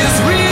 is real.